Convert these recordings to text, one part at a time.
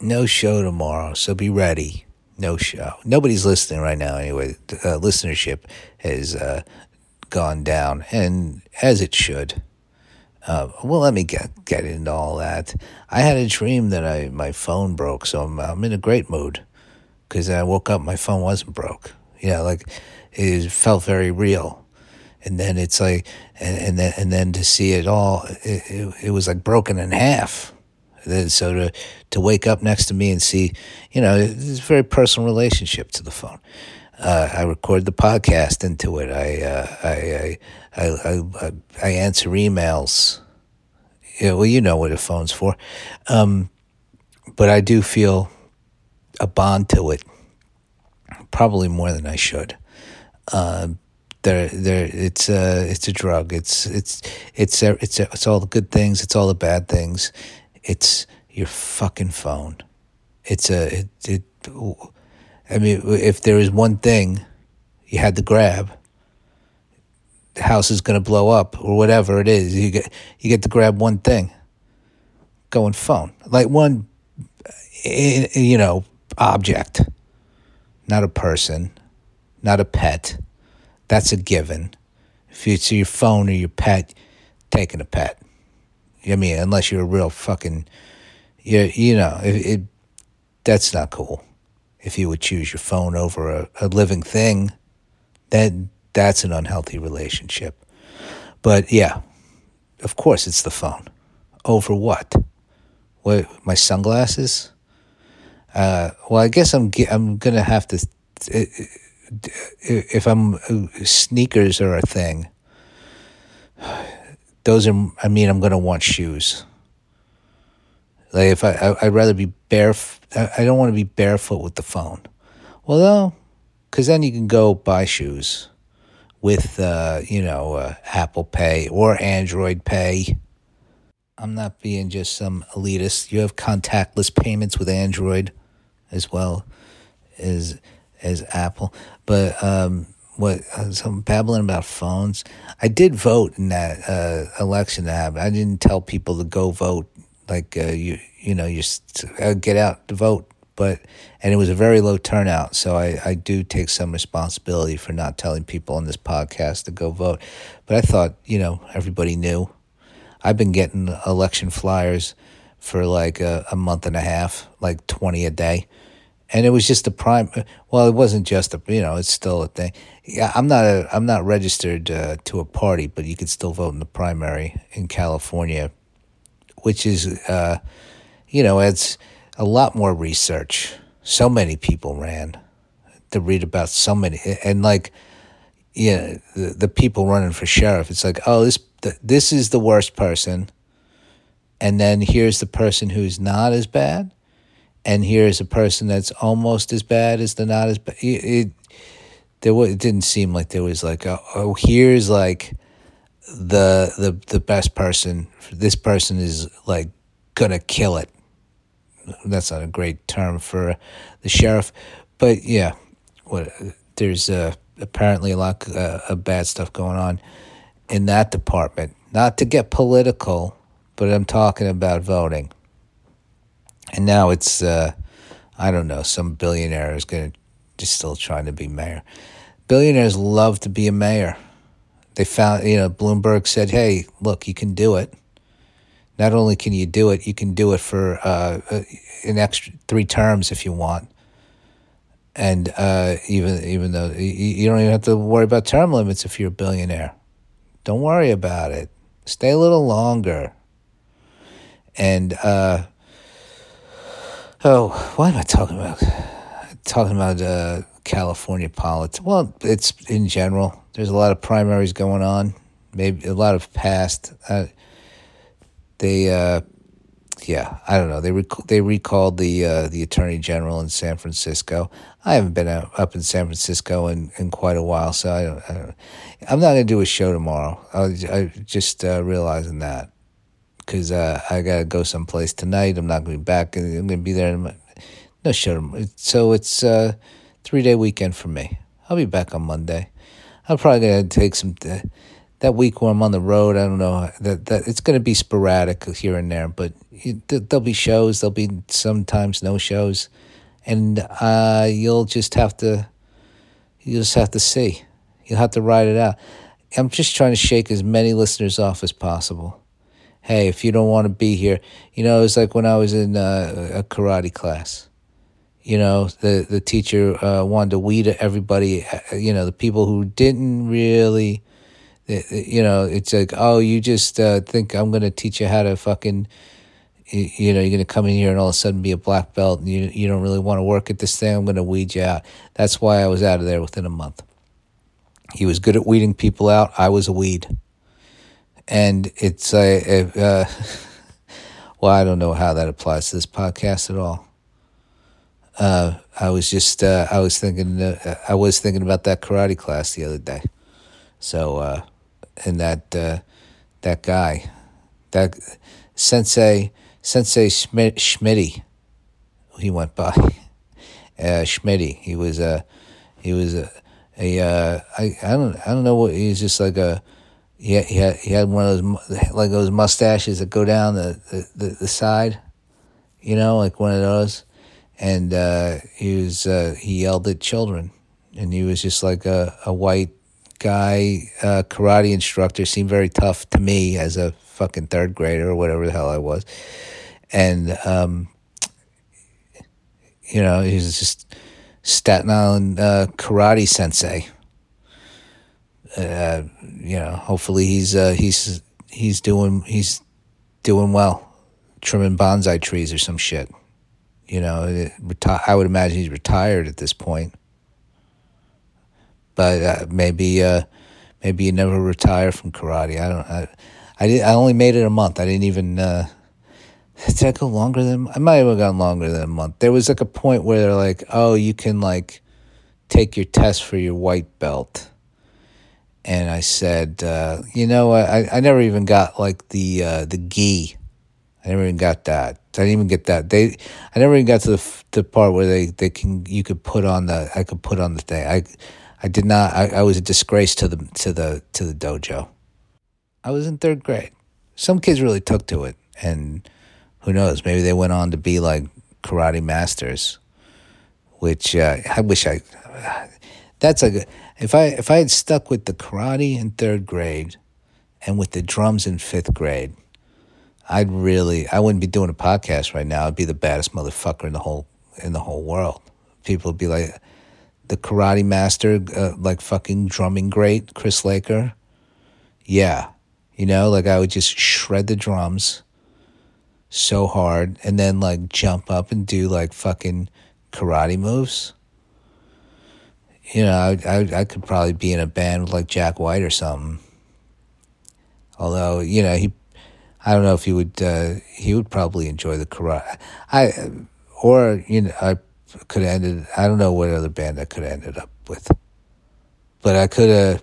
no show tomorrow, so be ready. No show. Nobody's listening right now anyway. Uh, listenership has uh, gone down, and as it should. Uh, well, let me get get into all that. I had a dream that I my phone broke, so I'm I'm in a great mood because I woke up, my phone wasn't broke. You know, like it felt very real, and then it's like, and, and then and then to see it all, it, it, it was like broken in half. So to to wake up next to me and see, you know, it's a very personal relationship to the phone. Uh, I record the podcast into it. I, uh, I, I, I, I, I, answer emails. Yeah, well, you know what a phone's for. Um, but I do feel a bond to it, probably more than I should. Uh, there, there, it's a, it's a drug. It's, it's, it's, it's, it's all the good things. It's all the bad things. It's your fucking phone. It's a, it, it I mean, if there is one thing you had to grab, the house is going to blow up or whatever it is. You get you get to grab one thing. Going phone, like one, eh, you know, object, not a person, not a pet. That's a given. If it's your phone or your pet, taking a pet. I mean, unless you're a real fucking, you you know, it, it that's not cool if you would choose your phone over a, a living thing, then that's an unhealthy relationship. But yeah, of course it's the phone. Over what? What my sunglasses? Uh, well, I guess I'm I'm gonna have to. If I'm sneakers are a thing, those are. I mean, I'm gonna want shoes. Like if I, I would rather be barefoot. I don't want to be barefoot with the phone. Well, no, because then you can go buy shoes with uh, you know uh, Apple Pay or Android Pay. I'm not being just some elitist. You have contactless payments with Android as well as as Apple. But um, what uh, some babbling about phones. I did vote in that uh, election that happened. I didn't tell people to go vote like uh, you you know you uh, get out to vote but and it was a very low turnout so I, I do take some responsibility for not telling people on this podcast to go vote but i thought you know everybody knew i've been getting election flyers for like a, a month and a half like 20 a day and it was just a prime well it wasn't just a you know it's still a thing yeah i'm not a i'm not registered uh, to a party but you could still vote in the primary in california which is, uh, you know, it's a lot more research. So many people ran to read about so many, and like, yeah, the, the people running for sheriff. It's like, oh, this this is the worst person, and then here's the person who's not as bad, and here's a person that's almost as bad as the not as bad. It, it there was, it didn't seem like there was like, oh, oh here's like the the the best person. This person is like gonna kill it. That's not a great term for the sheriff, but yeah, what there's uh, apparently a lot uh, of bad stuff going on in that department. Not to get political, but I'm talking about voting. And now it's uh, I don't know, some billionaire is gonna just still trying to be mayor. Billionaires love to be a mayor they found, you know, Bloomberg said, hey, look, you can do it. Not only can you do it, you can do it for uh, uh an extra three terms if you want. And uh, even even though you don't even have to worry about term limits if you're a billionaire, don't worry about it. Stay a little longer. And uh, oh, what am I talking about? Talking about uh, California politics. Well, it's in general. There's a lot of primaries going on. Maybe a lot of past. Uh, they, uh, yeah, I don't know. They rec- they recalled the uh, the attorney general in San Francisco. I haven't been out, up in San Francisco in, in quite a while, so I don't. I I'm not going to do a show tomorrow. I, I just uh, realizing that because uh, I got to go someplace tonight. I'm not going to be back. I'm going to be there. no. Tomorrow. So it's a three day weekend for me. I'll be back on Monday. I'm probably gonna take some uh, that week when I'm on the road, I don't know that that it's to be sporadic here and there, but it, there'll be shows. There'll be sometimes no shows, and uh, you'll just have to you just have to see. You'll have to ride it out. I'm just trying to shake as many listeners off as possible. Hey, if you don't want to be here, you know, it's like when I was in uh, a karate class. You know, the the teacher uh, wanted to weed everybody. Uh, you know, the people who didn't really, you know, it's like, oh, you just uh, think I'm going to teach you how to fucking, you know, you're going to come in here and all of a sudden be a black belt, and you you don't really want to work at this thing. I'm going to weed you out. That's why I was out of there within a month. He was good at weeding people out. I was a weed. And it's a, a uh, well, I don't know how that applies to this podcast at all. Uh, I was just, uh, I was thinking, uh, I was thinking about that karate class the other day. So, uh, and that, uh, that guy, that Sensei, Sensei Schmidt, Schmitty, he went by, uh, Schmitty. He was a, he was a, a I, I don't I don't know what he's just like a he had, he had, he had one of those like those mustaches that go down the, the, the side, you know, like one of those, and uh, he was uh, he yelled at children, and he was just like a, a white guy uh, karate instructor. Seemed very tough to me as a fucking third grader or whatever the hell I was, and um, you know he was just Staten Island uh, karate sensei. Uh, you know, hopefully he's uh, he's he's doing he's doing well, trimming bonsai trees or some shit. You know, reti- I would imagine he's retired at this point. But uh, maybe uh, maybe you never retire from karate. I don't. I, I, did, I only made it a month. I didn't even uh, did I go longer than I might have gone longer than a month. There was like a point where they're like, "Oh, you can like take your test for your white belt." And I said, uh, "You know, I I never even got like the uh, the gi. I never even got that. I didn't even get that. They I never even got to the the part where they they can you could put on the I could put on the thing. I I did not. I, I was a disgrace to the to the to the dojo. I was in third grade. Some kids really took to it and." who knows? Maybe they went on to be like karate masters, which uh, I wish I. That's a if I if I had stuck with the karate in third grade, and with the drums in fifth grade, I'd really I wouldn't be doing a podcast right now. I'd be the baddest motherfucker in the whole in the whole world. People would be like the karate master, uh, like fucking drumming great, Chris Laker. Yeah, you know, like I would just shred the drums so hard and then like jump up and do like fucking karate moves. You know, I, I, I could probably be in a band with like Jack White or something. Although, you know, he, I don't know if he would, uh, he would probably enjoy the karate. I, or, you know, I could have ended, I don't know what other band I could have ended up with. But I could have,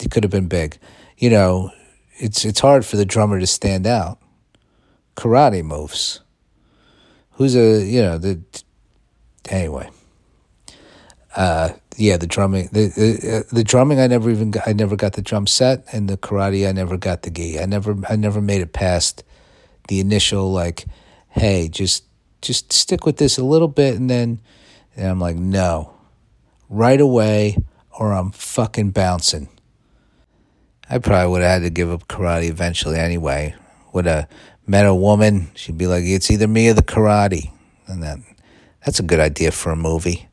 it could have been big. You know, it's, it's hard for the drummer to stand out karate moves. Who's a you know the anyway. Uh, yeah, the drumming, the, the uh, the drumming. I never even got, I never got the drum set, and the karate. I never got the gi. I never I never made it past the initial like, hey, just just stick with this a little bit, and then and I'm like, no, right away, or I'm fucking bouncing. I probably would have had to give up karate eventually anyway. Would have met a woman, she'd be like, "It's either me or the karate," and that that's a good idea for a movie.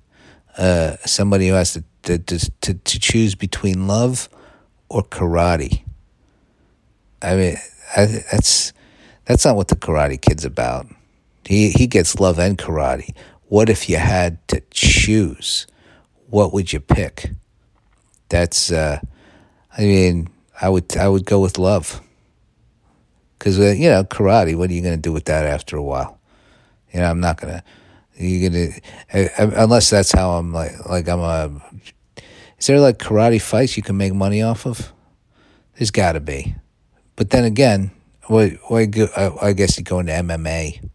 Uh, somebody who has to to, to to choose between love or karate. I mean, I, that's that's not what the Karate Kid's about. He he gets love and karate. What if you had to choose? What would you pick? That's uh, I mean, I would I would go with love. Because, uh, you know, karate, what are you going to do with that after a while? You know, I'm not going to, you're going to, unless that's how I'm like, like I'm a, is there like karate fights you can make money off of? There's got to be. But then again, well, I guess you go into MMA,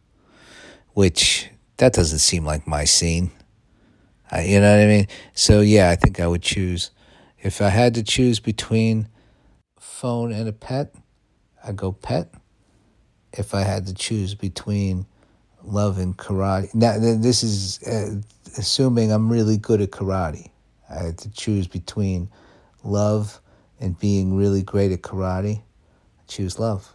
which that doesn't seem like my scene. I, you know what I mean? So yeah, I think I would choose if I had to choose between phone and a pet, I'd go pet. If I had to choose between love and karate, now this is uh, assuming I'm really good at karate. I had to choose between love and being really great at karate. I choose love.